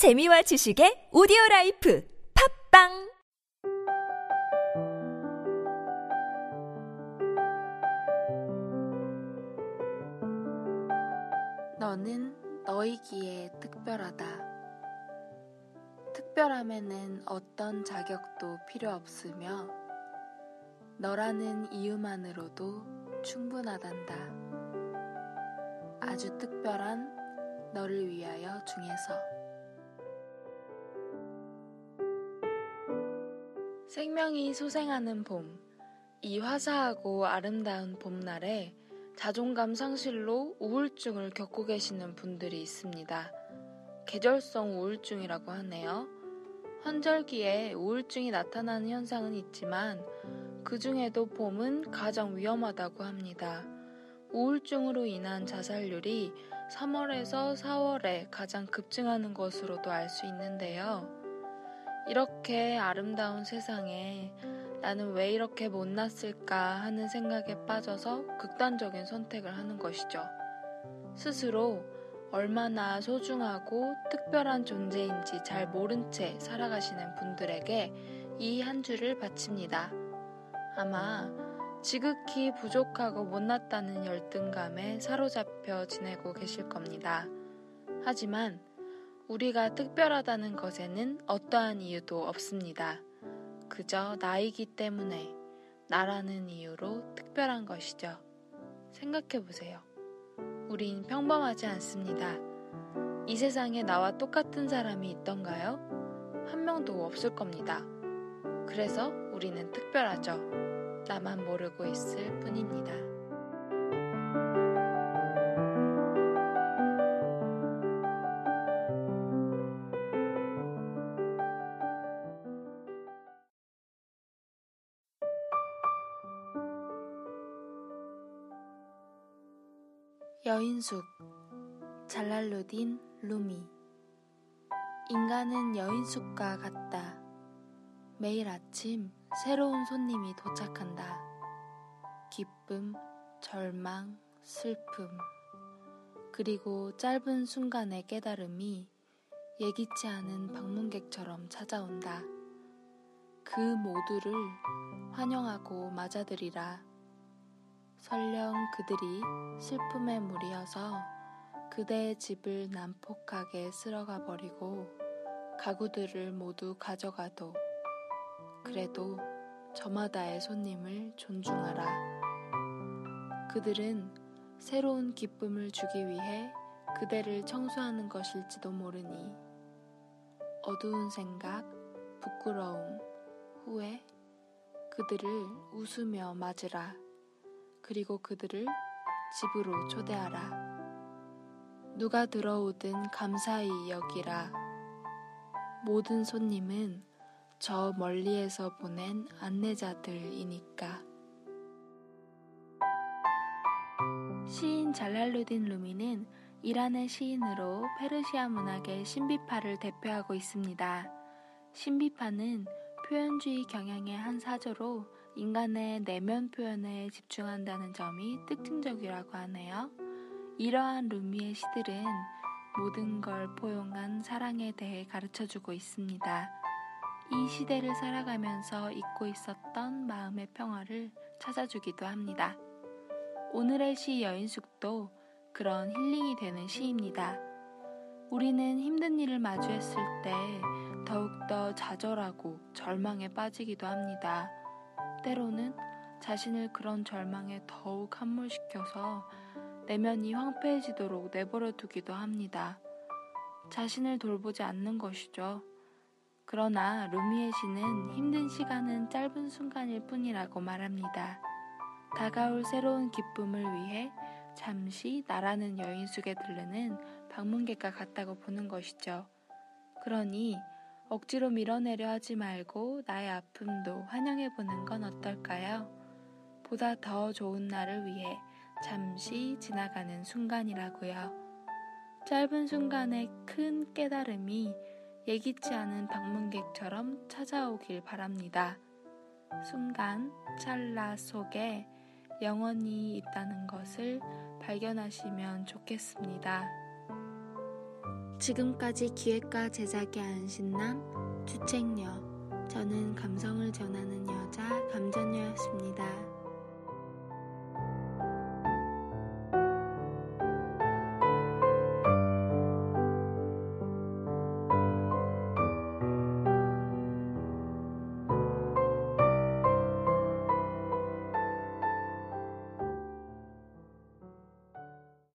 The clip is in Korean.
재미와 지식의 오디오 라이프 팟빵 너는 너이기에 특별하다. 특별함에는 어떤 자격도 필요 없으며 너라는 이유만으로도 충분하단다. 아주 특별한 너를 위하여 중에서 생명이 소생하는 봄, 이 화사하고 아름다운 봄날에 자존감 상실로 우울증을 겪고 계시는 분들이 있습니다. 계절성 우울증이라고 하네요. 환절기에 우울증이 나타나는 현상은 있지만 그 중에도 봄은 가장 위험하다고 합니다. 우울증으로 인한 자살률이 3월에서 4월에 가장 급증하는 것으로도 알 수 있는데요. 이렇게 아름다운 세상에 나는 왜 이렇게 못났을까 하는 생각에 빠져서 극단적인 선택을 하는 것이죠. 스스로 얼마나 소중하고 특별한 존재인지 잘 모른 채 살아가시는 분들에게 이 한 주를 바칩니다. 아마 지극히 부족하고 못났다는 열등감에 사로잡혀 지내고 계실 겁니다. 하지만 우리가 특별하다는 것에는 어떠한 이유도 없습니다. 그저 나이기 때문에 나라는 이유로 특별한 것이죠. 생각해 보세요. 우린 평범하지 않습니다. 이 세상에 나와 똑같은 사람이 있던가요? 한 명도 없을 겁니다. 그래서 우리는 특별하죠. 나만 모르고 있을 뿐입니다. 여인숙 잘랄루딘 루미 인간은 여인숙과 같다. 매일 아침 새로운 손님이 도착한다. 기쁨, 절망, 슬픔, 그리고 짧은 순간의 깨달음이 예기치 않은 방문객처럼 찾아온다. 그 모두를 환영하고 맞아들이라. 설령 그들이 슬픔에 무리여서 그대의 집을 난폭하게 쓸어가 버리고 가구들을 모두 가져가도 그래도 저마다의 손님을 존중하라. 그들은 새로운 기쁨을 주기 위해 그대를 청소하는 것일지도 모르니 어두운 생각, 부끄러움, 후회, 그들을 웃으며 맞으라. 그리고 그들을 집으로 초대하라. 누가 들어오든 감사히 여기라. 모든 손님은 저 멀리에서 보낸 안내자들이니까. 시인 잘랄루딘 루미는 이란의 시인으로 페르시아 문학의 신비파를 대표하고 있습니다. 신비파는 표현주의 경향의 한 사조로 인간의 내면 표현에 집중한다는 점이 특징적이라고 하네요. 이러한 루미의 시들은 모든 걸 포용한 사랑에 대해 가르쳐 주고 있습니다. 이 시대를 살아가면서 잊고 있었던 마음의 평화를 찾아주기도 합니다. 오늘의 시 여인숙도 그런 힐링이 되는 시입니다. 우리는 힘든 일을 마주했을 때 더욱더 좌절하고 절망에 빠지기도 합니다. 때로는 자신을 그런 절망에 더욱 함몰시켜서 내면이 황폐해지도록 내버려 두기도 합니다. 자신을 돌보지 않는 것이죠. 그러나 루미의 시는 힘든 시간은 짧은 순간일 뿐이라고 말합니다. 다가올 새로운 기쁨을 위해 잠시 나라는 여인숙에 들르는 방문객과 같다고 보는 것이죠. 그러니 억지로 밀어내려 하지 말고 나의 아픔도 환영해 보는 건 어떨까요? 보다 더 좋은 날을 위해 잠시 지나가는 순간이라고요. 짧은 순간의 큰 깨달음이 예기치 않은 방문객처럼 찾아오길 바랍니다. 순간, 찰나 속에 영원히 있다는 것을 발견하시면 좋겠습니다. 지금까지 기획과 제작의 안신남 주책녀 저는 감성을 전하는 여자 감전녀였습니다.